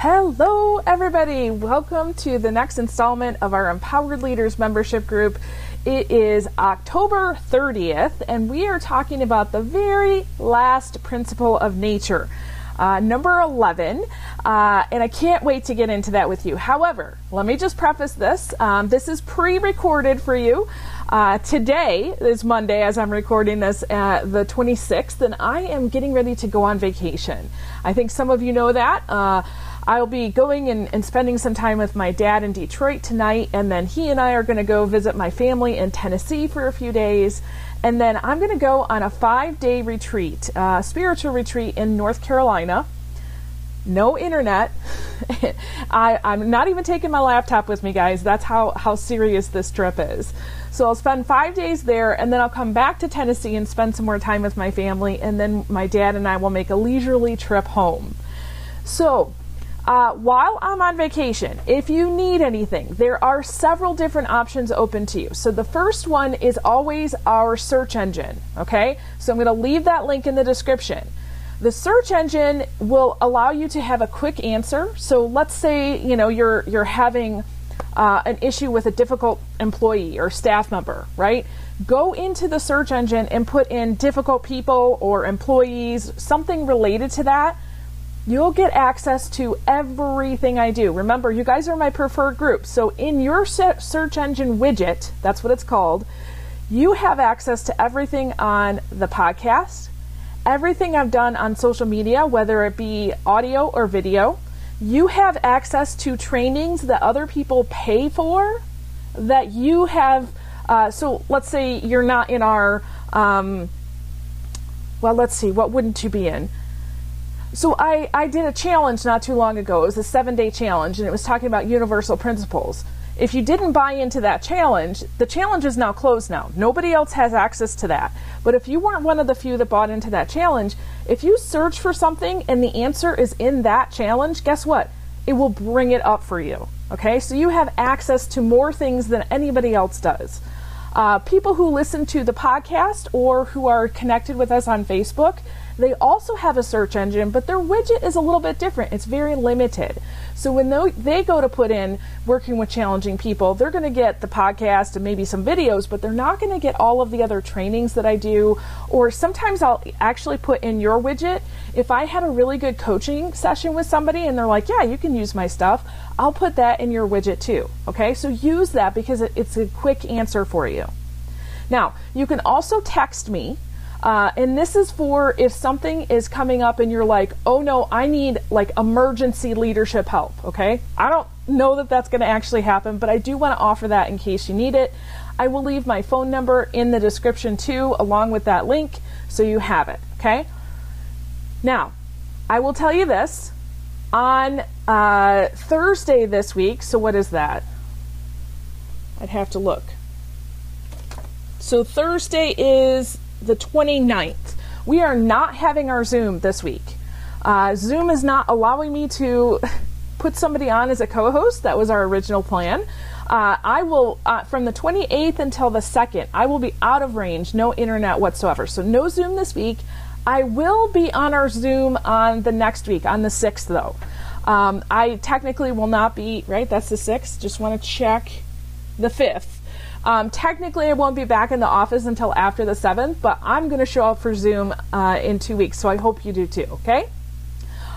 Hello, everybody. Welcome to the next installment of our Empowered Leaders membership group. It is October 30th, and we are talking about the very last principle of nature. Uh, number 11, uh, and I can't wait to get into that with you. However, let me just preface this. Um, this is pre recorded for you. Uh, today is Monday as I'm recording this, uh, the 26th, and I am getting ready to go on vacation. I think some of you know that. Uh, I'll be going and, and, spending some time with my dad in Detroit tonight, and then he and I are going to go visit my family in Tennessee for a few days. And then I'm going to go on a five day retreat, uh, spiritual retreat in North Carolina. No internet. I, I'm not even taking my laptop with me, guys. That's how, how serious this trip is. So I'll spend five days there, and then I'll come back to Tennessee and spend some more time with my family, and then my dad and I will make a leisurely trip home. So, uh, while I'm on vacation, if you need anything, there are several different options open to you. So the first one is always our search engine. Okay, so I'm going to leave that link in the description. The search engine will allow you to have a quick answer. So let's say you know you're you're having uh, an issue with a difficult employee or staff member, right? Go into the search engine and put in difficult people or employees, something related to that you'll get access to everything I do. Remember, you guys are my preferred group. So in your search engine widget, that's what it's called, you have access to everything on the podcast, everything I've done on social media, whether it be audio or video. You have access to trainings that other people pay for that you have. Uh, so let's say you're not in our. Um, well, let's see, what wouldn't you be in? So I, I did a challenge not too long ago. It was a seven day challenge, and it was talking about universal principles. If you didn't buy into that challenge, the challenge is now closed now. Nobody else has access to that. But if you weren't one of the few that bought into that challenge, if you search for something and the answer is in that challenge, guess what? It will bring it up for you. Okay, so you have access to more things than anybody else does. Uh, people who listen to the podcast or who are connected with us on Facebook, they also have a search engine, but their widget is a little bit different. It's very limited. So when they go to put in working with challenging people, they're going to get the podcast and maybe some videos, but they're not going to get all of the other trainings that I do. Or sometimes I'll actually put in your widget. If I had a really good coaching session with somebody and they're like, yeah, you can use my stuff, I'll put that in your widget too. Okay, so use that because it's a quick answer for you. Now, you can also text me uh, and this is for if something is coming up and you're like, oh no, I need like emergency leadership help, okay? I don't know that that's going to actually happen, but I do want to offer that in case you need it. I will leave my phone number in the description too, along with that link, so you have it, okay? Now, I will tell you this on uh, Thursday this week, so what is that? I'd have to look. So Thursday is the 29th. We are not having our Zoom this week. Uh, Zoom is not allowing me to put somebody on as a co host. That was our original plan. Uh, I will, uh, from the 28th until the 2nd, I will be out of range, no internet whatsoever. So, no Zoom this week. I will be on our Zoom on the next week, on the 6th, though. Um, I technically will not be, right? That's the 6th. Just want to check the 5th. Um, technically, I won't be back in the office until after the 7th, but I'm going to show up for Zoom uh, in two weeks, so I hope you do too, okay?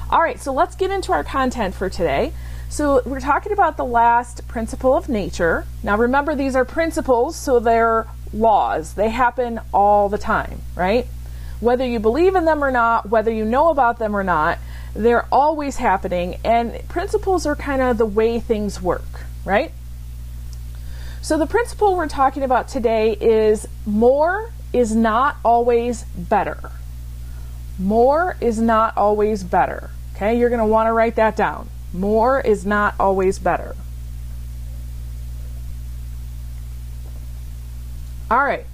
All right, so let's get into our content for today. So, we're talking about the last principle of nature. Now, remember, these are principles, so they're laws. They happen all the time, right? Whether you believe in them or not, whether you know about them or not, they're always happening, and principles are kind of the way things work, right? So, the principle we're talking about today is more is not always better. More is not always better. Okay, you're going to want to write that down. More is not always better. All right.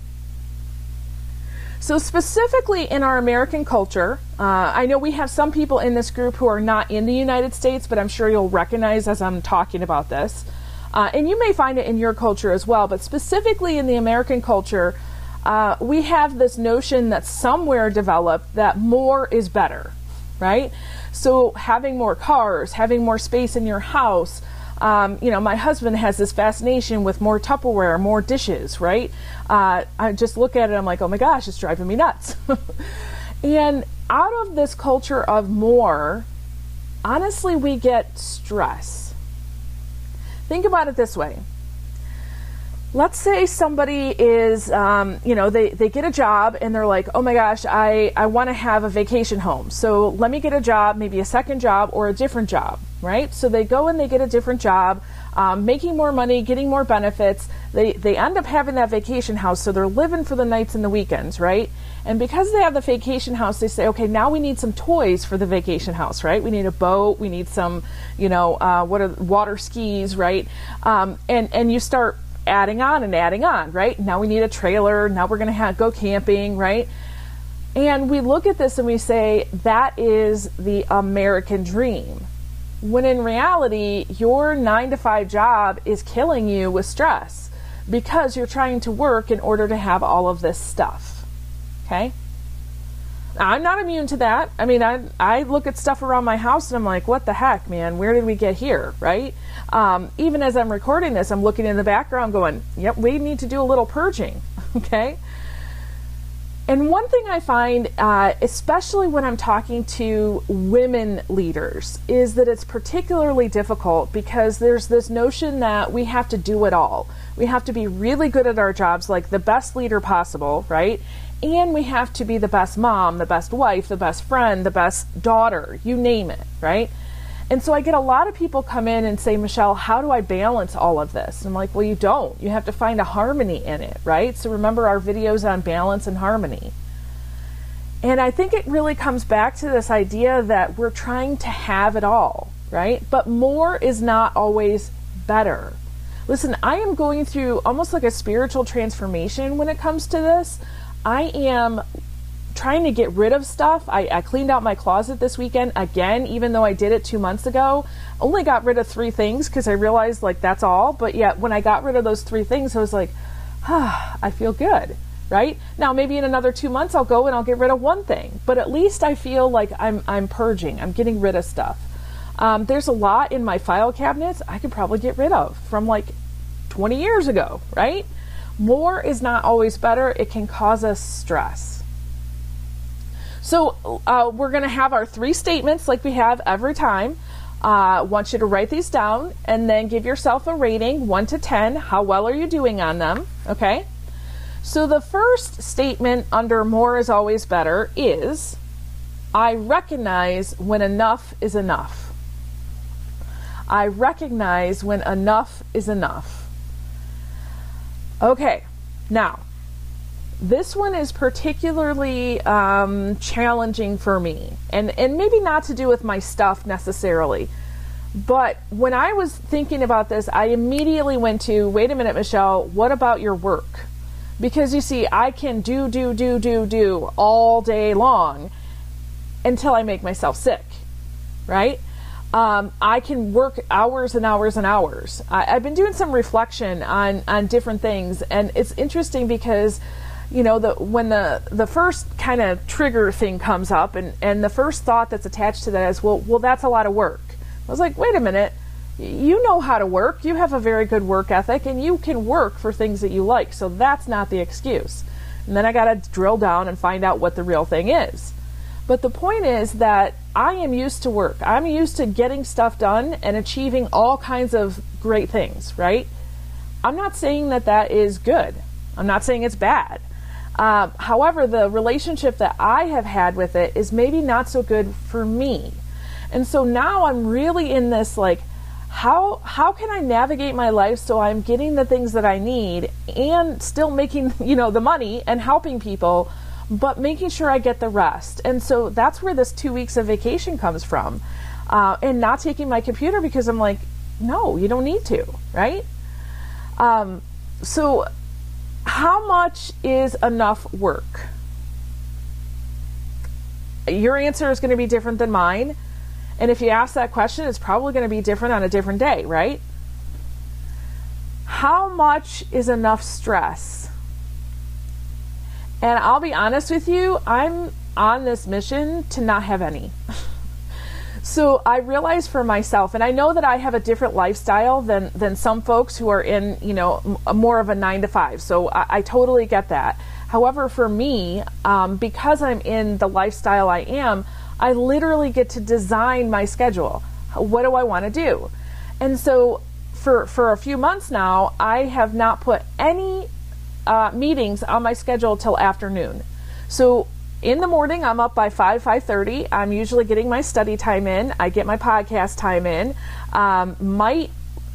So, specifically in our American culture, uh, I know we have some people in this group who are not in the United States, but I'm sure you'll recognize as I'm talking about this. Uh, and you may find it in your culture as well, but specifically in the American culture, uh, we have this notion that somewhere developed that more is better. right? So having more cars, having more space in your house, um, you know, my husband has this fascination with more Tupperware, more dishes, right? Uh, I just look at it, I'm like, oh my gosh, it's driving me nuts. and out of this culture of more, honestly, we get stress. Think about it this way. Let's say somebody is um, you know they, they get a job and they're like oh my gosh i, I want to have a vacation home. So let me get a job maybe a second job or a different job right? So they go and they get a different job um, making more money getting more benefits they, they end up having that vacation house so they're living for the nights and the weekends right and because they have the vacation house they say okay now we need some toys for the vacation house right we need a boat we need some you know uh, what are water skis right um, and and you start adding on and adding on, right? Now we need a trailer. Now we're going to go camping, right? And we look at this and we say, that is the American dream. When in reality, your nine to five job is killing you with stress because you're trying to work in order to have all of this stuff. Okay? I'm not immune to that. I mean, I I look at stuff around my house and I'm like, what the heck, man? Where did we get here, right? Um, even as I'm recording this, I'm looking in the background, going, yep, we need to do a little purging, okay? And one thing I find, uh, especially when I'm talking to women leaders, is that it's particularly difficult because there's this notion that we have to do it all. We have to be really good at our jobs, like the best leader possible, right? and we have to be the best mom, the best wife, the best friend, the best daughter, you name it, right? And so I get a lot of people come in and say, Michelle, how do I balance all of this? And I'm like, well, you don't. You have to find a harmony in it, right? So remember our videos on balance and harmony. And I think it really comes back to this idea that we're trying to have it all, right? But more is not always better. Listen, I am going through almost like a spiritual transformation when it comes to this. I am trying to get rid of stuff. I, I, cleaned out my closet this weekend again, even though I did it two months ago. Only got rid of three things because I realized like that's all. But yet, when I got rid of those three things, I was like, ah, I feel good. Right now, maybe in another two months, I'll go and I'll get rid of one thing. But at least I feel like I'm I'm purging. I'm getting rid of stuff. Um, there's a lot in my file cabinets I could probably get rid of from like 20 years ago. Right more is not always better, it can cause us stress. So, uh, we're going to have our three statements like we have every time. I uh, want you to write these down and then give yourself a rating 1 to 10. How well are you doing on them? Okay. So, the first statement under more is always better is I recognize when enough is enough. I recognize when enough is enough. Okay, now this one is particularly um, challenging for me, and and maybe not to do with my stuff necessarily, but when I was thinking about this, I immediately went to wait a minute, Michelle, what about your work? Because you see, I can do do do do do all day long until I make myself sick, right? um, I can work hours and hours and hours. I, have been doing some reflection on on different things, and it's interesting because you know the when the the first kind of trigger thing comes up, and and the first thought that's attached to that is well, well, that's a lot of work. I was like, wait a minute. You know how to work. You have a very good work ethic, and you can work for things that you like. So that's not the excuse. And then I got to drill down and find out what the real thing is. But the point is that I am used to work. I'm used to getting stuff done and achieving all kinds of great things, right? I'm not saying that that is good. I'm not saying it's bad. Uh, however, the relationship that I have had with it is maybe not so good for me. And so now I'm really in this like, how how can I navigate my life so I'm getting the things that I need and still making you know the money and helping people but making sure I get the rest. And so that's where this two weeks of vacation comes from. Uh, and not taking my computer because I'm like, no, you don't need to, right? Um, so, how much is enough work? Your answer is going to be different than mine. And if you ask that question, it's probably going to be different on a different day, right? How much is enough stress? And I'll be honest with you, I'm on this mission to not have any. So I realize for myself, and I know that I have a different lifestyle than than some folks who are in, you know, more of a nine to five. So I, I totally get that. However, for me, um, because I'm in the lifestyle I am, I literally get to design my schedule. What do I want to do? And so for for a few months now, I have not put any uh, meetings on my schedule till afternoon. So in the morning i'm up by 5 5.30 i'm usually getting my study time in. I get my podcast time in. Um, might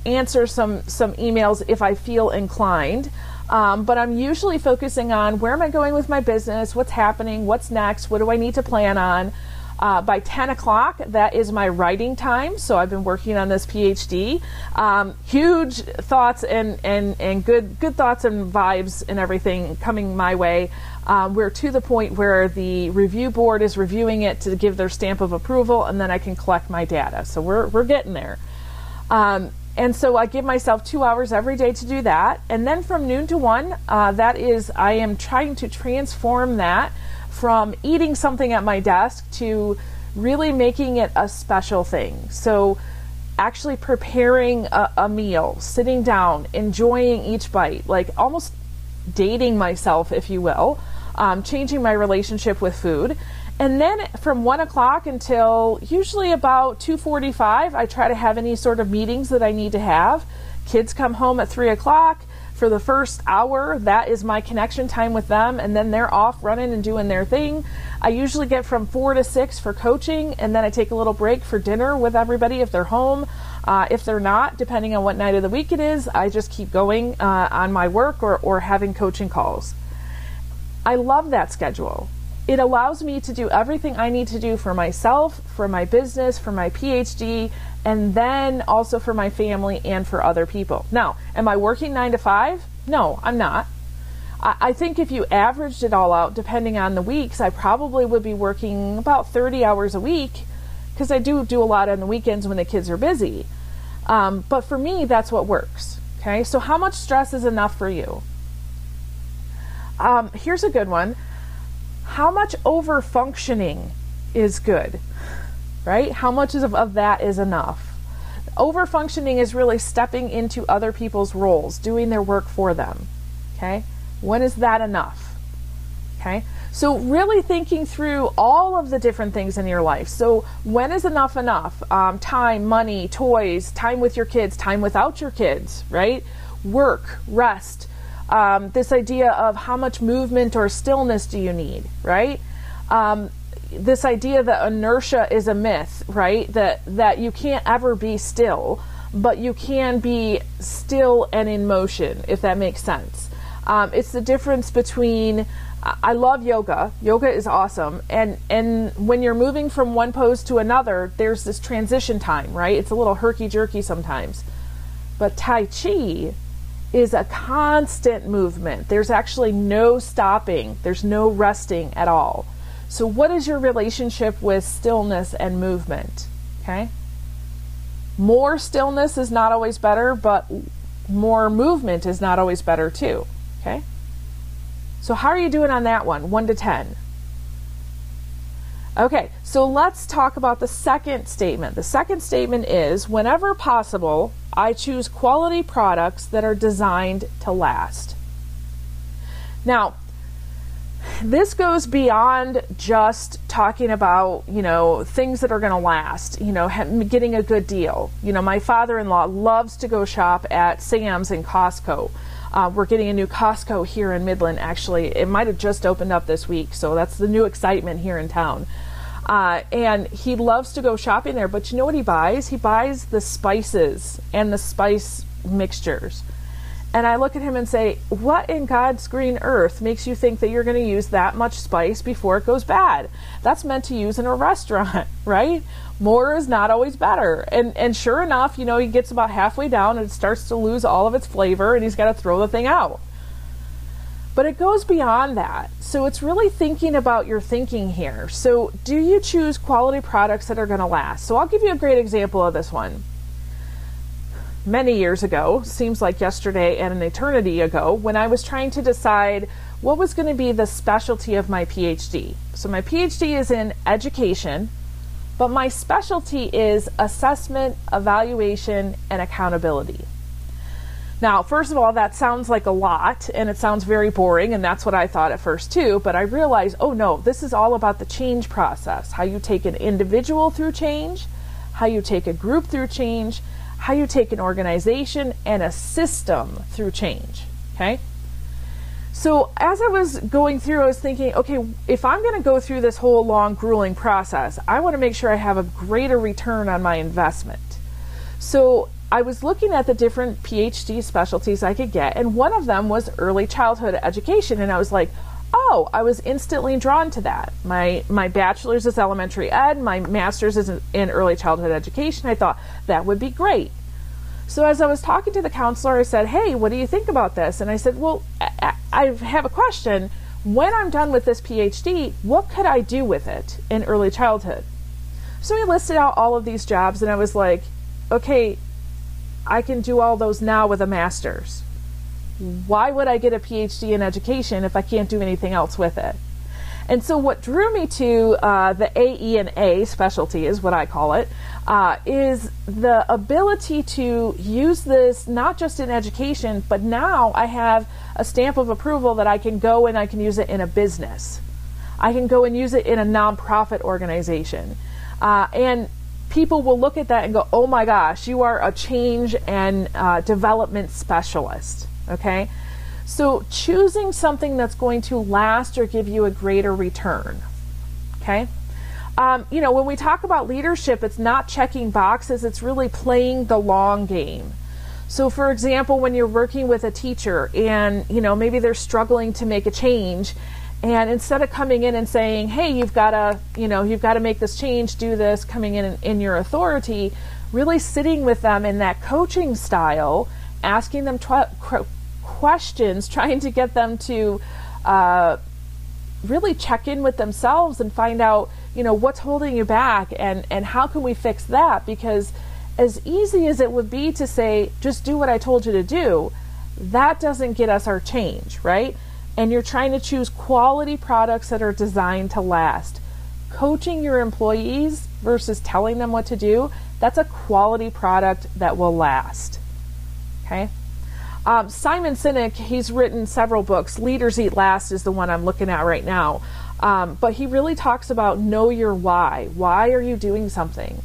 answer some some emails if i feel inclined. Um, but i'm usually focusing on where am i going with my business? What's happening? What's next? What do i need to plan on uh, by 10 o'clock, that is my writing time. So I've been working on this PhD. Um, huge thoughts and, and, and good good thoughts and vibes and everything coming my way. Um, we're to the point where the review board is reviewing it to give their stamp of approval, and then I can collect my data. So we're, we're getting there. Um, and so I give myself two hours every day to do that. And then from noon to one, uh, that is, I am trying to transform that from eating something at my desk to really making it a special thing. So, actually preparing a, a, meal, sitting down, enjoying each bite, like almost dating myself, if you will, um, changing my relationship with food. And then from one o'clock until usually about two forty-five, I try to have any sort of meetings that I need to have. Kids come home at three o'clock for the first hour, that is my connection time with them, and then they're off running and doing their thing. I usually get from four to six for coaching, and then I take a little break for dinner with everybody if they're home. Uh, if they're not, depending on what night of the week it is, I just keep going uh, on my work or, or having coaching calls. I love that schedule. It allows me to do everything I need to do for myself, for my business, for my PhD, and then also for my family and for other people. Now, am I working nine to five? No, I'm not. I, I think if you averaged it all out, depending on the weeks, I probably would be working about 30 hours a week because I do do a lot on the weekends when the kids are busy. Um, but for me, that's what works. Okay, so how much stress is enough for you? Um, here's a good one. How much over functioning is good? right? How much of, of that is enough? Over functioning is really stepping into other people's roles, doing their work for them. Okay? When is that enough? Okay? So, really thinking through all of the different things in your life. So, when is enough enough? Um, time, money, toys, time with your kids, time without your kids, right? Work, rest. Um, this idea of how much movement or stillness do you need, right? Um, this idea that inertia is a myth, right? That that you can't ever be still, but you can be still and in motion, if that makes sense. Um, it's the difference between I love yoga. Yoga is awesome, and and when you're moving from one pose to another, there's this transition time, right? It's a little herky jerky sometimes, but Tai Chi is a constant movement. There's actually no stopping. There's no resting at all. So, what is your relationship with stillness and movement? Okay. More stillness is not always better, but more movement is not always better too. Okay. So, how are you doing on that one? 1 to 10. Okay, so let's talk about the second statement. The second statement is whenever possible, I choose quality products that are designed to last. Now, this goes beyond just talking about you know things that are going to last you know getting a good deal you know my father-in-law loves to go shop at sam's and costco uh, we're getting a new costco here in midland actually. It might have just opened up this week so that's the new excitement here in town. Uh, and he loves to go shopping there but you know what he buys? He buys the spices and the spice mixtures and I look at him and say, What in God's green earth makes you think that you're going to use that much spice before it goes bad? That's meant to use in a restaurant, right? More is not always better. And and sure enough, you know, he gets about halfway down and it starts to lose all of its flavor and he's got to throw the thing out. But it goes beyond that. So it's really thinking about your thinking here. So, do you choose quality products that are going to last? So, I'll give you a great example of this one many years ago, seems like yesterday and an eternity ago, when I was trying to decide what was going to be the specialty of my PhD. So, my PhD is in education, but my specialty is assessment, evaluation, and accountability. Now, first of all, that sounds like a lot and it sounds very boring, and that's what I thought at first too. But I realized, oh no, this is all about the change process how you take an individual through change, how you take a group through change, how you take an organization and a system through change. Okay? So, as I was going through, I was thinking, okay, if I'm going to go through this whole long, grueling process, I want to make sure I have a greater return on my investment. So, I was looking at the different PhD specialties I could get, and one of them was early childhood education. And I was like, oh, I was instantly drawn to that. My my bachelor's is elementary ed, my master's is in early childhood education. I thought that would be great. So as I was talking to the counselor, I said, "Hey, what do you think about this?" And I said, "Well, I, I have a question. When I'm done with this PhD, what could I do with it in early childhood?" So he listed out all of these jobs, and I was like, "Okay, I can do all those now with a master's. Why would I get a PhD in education if I can't do anything else with it? And so, what drew me to uh, the AE and A specialty is what I call it, uh, is the ability to use this not just in education, but now I have a stamp of approval that I can go and I can use it in a business. I can go and use it in a nonprofit organization. Uh, and people will look at that and go, oh my gosh, you are a change and uh, development specialist. Okay? So choosing something that's going to last or give you a greater return. Okay? Um, you know, when we talk about leadership, it's not checking boxes, it's really playing the long game. So, for example, when you're working with a teacher and, you know, maybe they're struggling to make a change and instead of coming in and saying, "Hey, you've got to, you know, you've got to make this change, do this," coming in in your authority, really sitting with them in that coaching style, asking them tw- questions, trying to get them to uh, really check in with themselves and find out, you know, what's holding you back and and how can we fix that? Because as easy as it would be to say, "Just do what I told you to do," that doesn't get us our change, right? and you're trying to choose quality products that are designed to last. Coaching your employees versus telling them what to do, that's a quality product that will last. Okay? Um, Simon Sinek, he's written several books. Leaders Eat Last is the one I'm looking at right now. Um, but he really talks about know your why. Why are you doing something?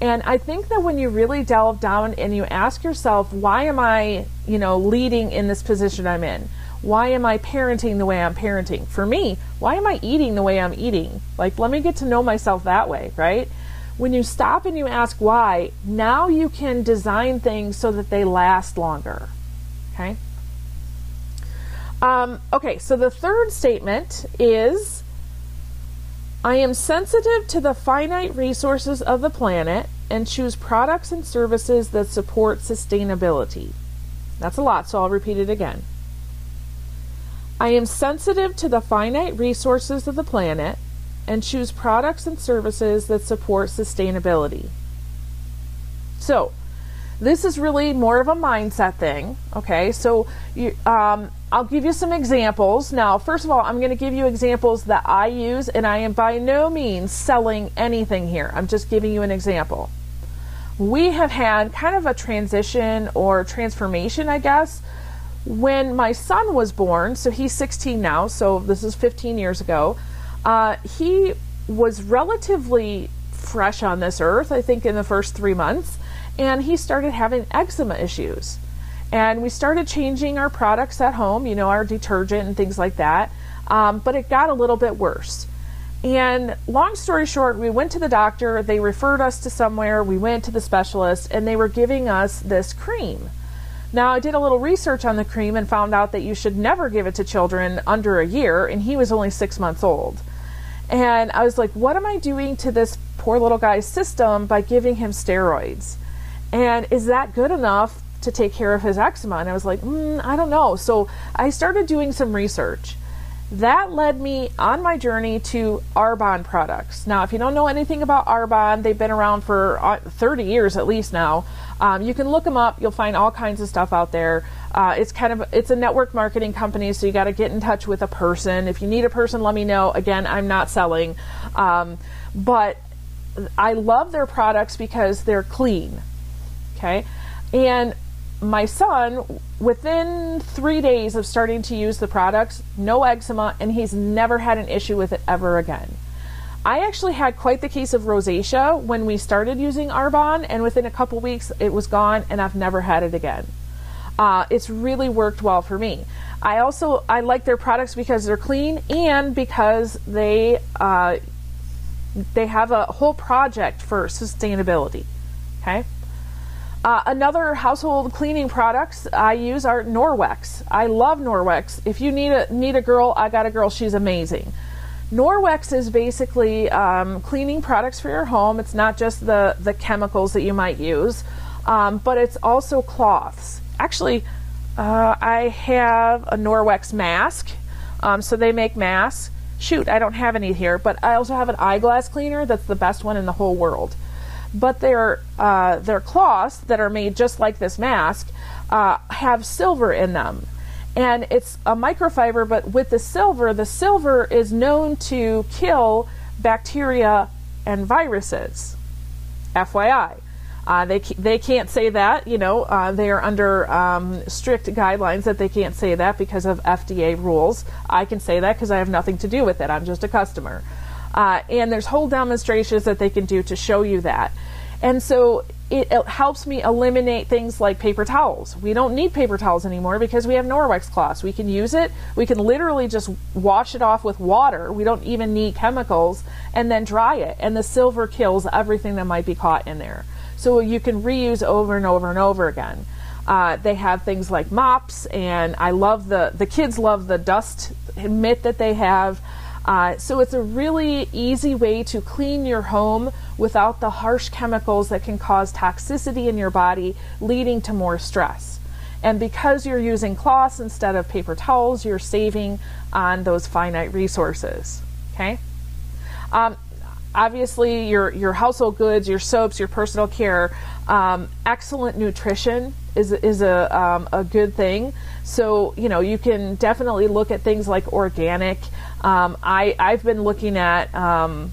And I think that when you really delve down and you ask yourself, why am I, you know, leading in this position I'm in? Why am I parenting the way I'm parenting? For me, why am I eating the way I'm eating? Like, let me get to know myself that way, right? When you stop and you ask why, now you can design things so that they last longer. Okay? Um, okay, so the third statement is I am sensitive to the finite resources of the planet and choose products and services that support sustainability. That's a lot, so I'll repeat it again. I am sensitive to the finite resources of the planet and choose products and services that support sustainability. So, this is really more of a mindset thing. Okay, so you, um, I'll give you some examples. Now, first of all, I'm going to give you examples that I use, and I am by no means selling anything here. I'm just giving you an example. We have had kind of a transition or transformation, I guess, when my son was born, so he's 16 now, so this is 15 years ago, uh, he was relatively fresh on this earth, I think, in the first three months, and he started having eczema issues. And we started changing our products at home, you know, our detergent and things like that, um, but it got a little bit worse. And long story short, we went to the doctor, they referred us to somewhere, we went to the specialist, and they were giving us this cream. Now, I did a little research on the cream and found out that you should never give it to children under a year, and he was only six months old. And I was like, what am I doing to this poor little guy's system by giving him steroids? And is that good enough to take care of his eczema? And I was like, mm, I don't know. So I started doing some research. That led me on my journey to Arbonne products. Now, if you don't know anything about Arbonne, they've been around for uh, 30 years at least now. Um, you can look them up. You'll find all kinds of stuff out there. Uh, it's kind of it's a network marketing company, so you got to get in touch with a person. If you need a person, let me know. Again, I'm not selling, um, but I love their products because they're clean. Okay. And my son, within three days of starting to use the products, no eczema, and he's never had an issue with it ever again. I actually had quite the case of rosacea when we started using Arbonne, and within a couple weeks it was gone, and I've never had it again. Uh, it's really worked well for me. I also I like their products because they're clean and because they uh, they have a whole project for sustainability. Okay. Uh, another household cleaning products I use are Norwex. I love Norwex. If you need a need a girl, I got a girl. She's amazing. Norwex is basically um, cleaning products for your home. It's not just the the chemicals that you might use, um, but it's also cloths. Actually, uh, I have a Norwex mask. Um, so they make masks. Shoot, I don't have any here, but I also have an eyeglass cleaner that's the best one in the whole world but their uh, their cloths that are made just like this mask uh, have silver in them, and it's a microfiber. But with the silver, the silver is known to kill bacteria and viruses. FYI. Uh, they they can't say that, you know. Uh, they are under um, strict guidelines that they can't say that because of FDA rules. I can say that because I have nothing to do with it. I'm just a customer. Uh, and there's whole demonstrations that they can do to show you that. And so it, it, helps me eliminate things like paper towels. We don't need paper towels anymore because we have Norwex cloths. We can use it. We can literally just wash it off with water. We don't even need chemicals and then dry it. And the silver kills everything that might be caught in there. So you can reuse over and over and over again. Uh, they have things like mops, and I love the the kids love the dust mitt that they have. Uh, so it's a really easy way to clean your home without the harsh chemicals that can cause toxicity in your body, leading to more stress. And because you're using cloths instead of paper towels, you're saving on those finite resources. Okay. Um, obviously, your your household goods, your soaps, your personal care, um, excellent nutrition is is a um, a good thing. So you know you can definitely look at things like organic. Um, I I've been looking at um,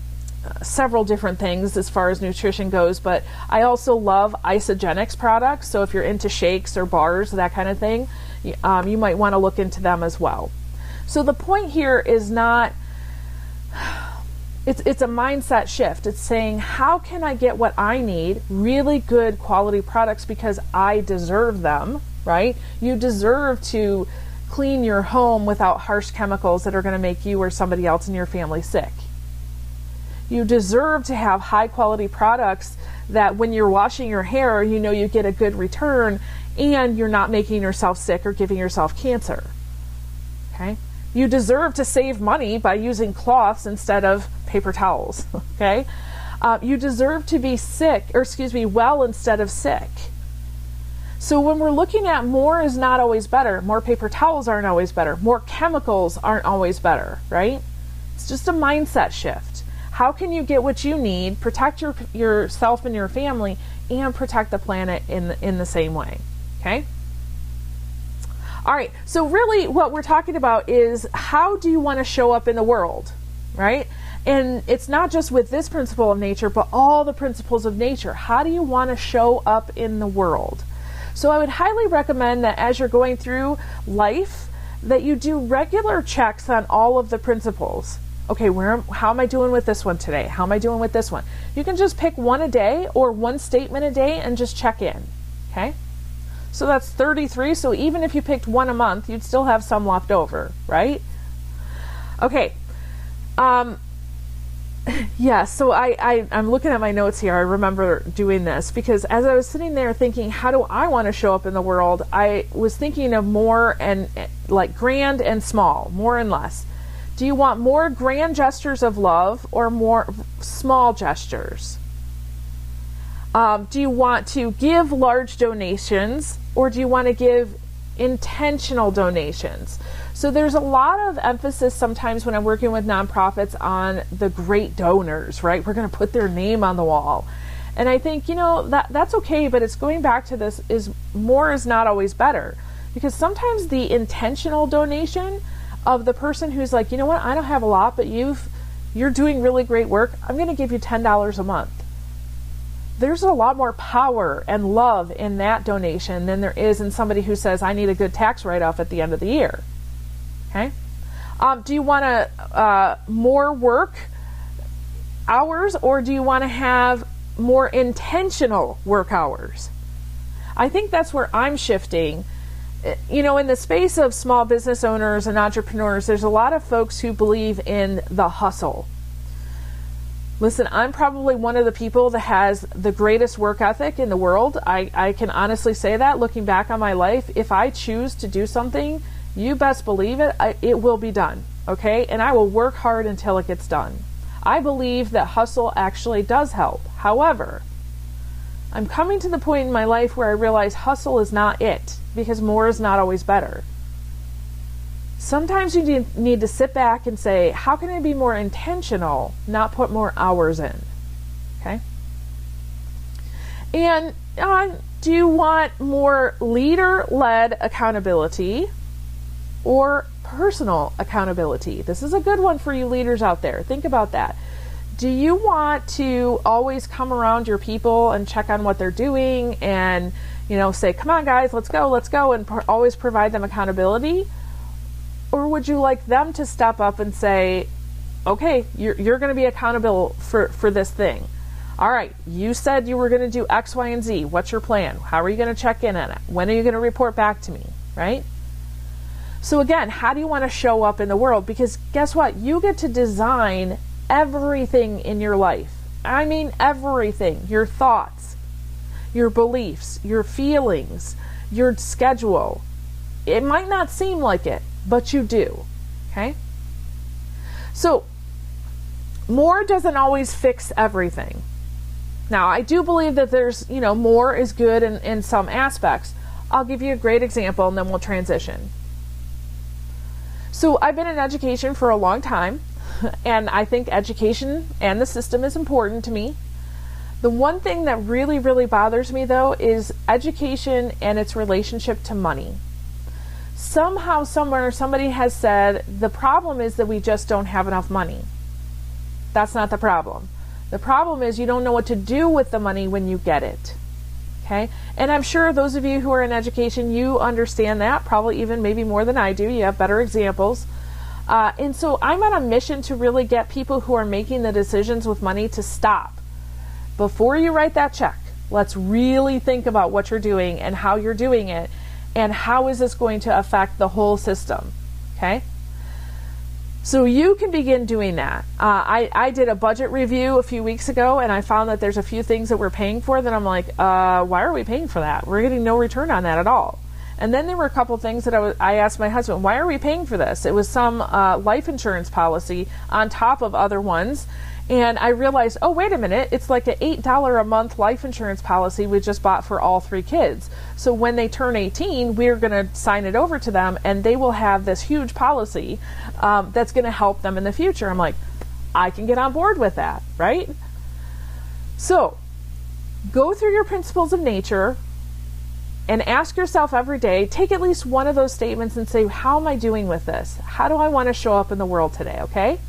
several different things as far as nutrition goes, but I also love Isagenix products. So if you're into shakes or bars, that kind of thing, um, you might want to look into them as well. So the point here is not it's it's a mindset shift. It's saying how can I get what I need, really good quality products because I deserve them, right? You deserve to clean your home without harsh chemicals that are going to make you or somebody else in your family sick. You deserve to have high quality products that when you're washing your hair, you know you get a good return and you're not making yourself sick or giving yourself cancer. Okay? You deserve to save money by using cloths instead of paper towels. Okay? Uh, you deserve to be sick, or excuse me, well instead of sick. So when we're looking at more is not always better, more paper towels aren't always better, more chemicals aren't always better, right? It's just a mindset shift. How can you get what you need, protect your, yourself and your family, and protect the planet in the, in the same way? Okay? All right, so really what we're talking about is how do you want to show up in the world, right? And it's not just with this principle of nature, but all the principles of nature. How do you want to show up in the world? So I would highly recommend that as you're going through life, that you do regular checks on all of the principles. Okay, where am, how am I doing with this one today? How am I doing with this one? You can just pick one a day or one statement a day and just check in. Okay? So that's 33. So even if you picked one a month, you'd still have some left over, right? Okay. Um, yeah, so I, I, I'm looking at my notes here. I remember doing this because as I was sitting there thinking, how do I want to show up in the world? I was thinking of more and like grand and small, more and less. Do you want more grand gestures of love or more small gestures? Um, do you want to give large donations or do you want to give intentional donations? So there's a lot of emphasis sometimes when I'm working with nonprofits on the great donors, right? We're going to put their name on the wall. And I think, you know, that that's okay, but it's going back to this is more is not always better. Because sometimes the intentional donation of the person who's like, you know what, I don't have a lot, but you've you're doing really great work. I'm going to give you $10 a month. There's a lot more power and love in that donation than there is in somebody who says, I need a good tax write off at the end of the year. Okay? Um, do you want to uh, more work hours or do you want to have more intentional work hours? I think that's where I'm shifting. You know, in the space of small business owners and entrepreneurs, there's a lot of folks who believe in the hustle. Listen, I'm probably one of the people that has the greatest work ethic in the world. I, I can honestly say that looking back on my life. If I choose to do something, you best believe it, I, it will be done. Okay? And I will work hard until it gets done. I believe that hustle actually does help. However, I'm coming to the point in my life where I realize hustle is not it because more is not always better. Sometimes you need to sit back and say, how can I be more intentional, not put more hours in? Okay? And uh, do you want more leader led accountability or personal accountability? This is a good one for you leaders out there. Think about that do you want to always come around your people and check on what they're doing and you know say come on guys let's go let's go and always provide them accountability or would you like them to step up and say okay you're, you're going to be accountable for, for this thing. All right you said you were going to do x y and z. What's your plan? How are you going to check in on it? When are you going to report back to me? Right? So again how do you want to show up in the world? Because guess what? You get to design everything in your life. I mean, everything. Your thoughts, your beliefs, your feelings, your schedule. It might not seem like it, but you do. Okay? So, more doesn't always fix everything. Now, I do believe that there's, you know, more is good in, in some aspects. I'll give you a great example and then we'll transition. So, I've been in education for a long time and I think education and the system is important to me. The one thing that really, really bothers me though is education and its relationship to money. Somehow, somewhere, somebody has said the problem is that we just don't have enough money. That's not the problem. The problem is you don't know what to do with the money when you get it. Okay? And I'm sure those of you who are in education, you understand that, probably even maybe more than I do. You have better examples. Uh, and so I'm on a mission to really get people who are making the decisions with money to stop. Before you write that check, let's really think about what you're doing and how you're doing it and how is this going to affect the whole system. Okay? So you can begin doing that. Uh, I, I did a budget review a few weeks ago and I found that there's a few things that we're paying for that I'm like, uh, why are we paying for that? We're getting no return on that at all. And then there were a couple things that I, was, I asked my husband, why are we paying for this? It was some uh, life insurance policy on top of other ones. And I realized, oh, wait a minute, it's like an $8 a month life insurance policy we just bought for all three kids. So when they turn 18, we're going to sign it over to them and they will have this huge policy um, that's going to help them in the future. I'm like, I can get on board with that, right? So go through your principles of nature, and ask yourself every day, take at least one of those statements and say, How am I doing with this? How do I want to show up in the world today? Okay?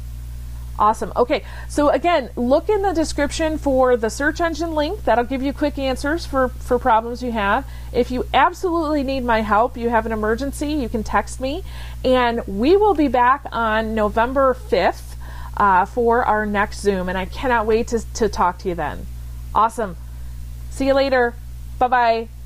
Awesome. Okay, so again, look in the description for the search engine link. That'll give you quick answers for, for problems you have. If you absolutely need my help, you have an emergency, you can text me. And we will be back on November 5th uh, for our next Zoom. And I cannot wait to, to talk to you then. Awesome. See you later. Bye bye.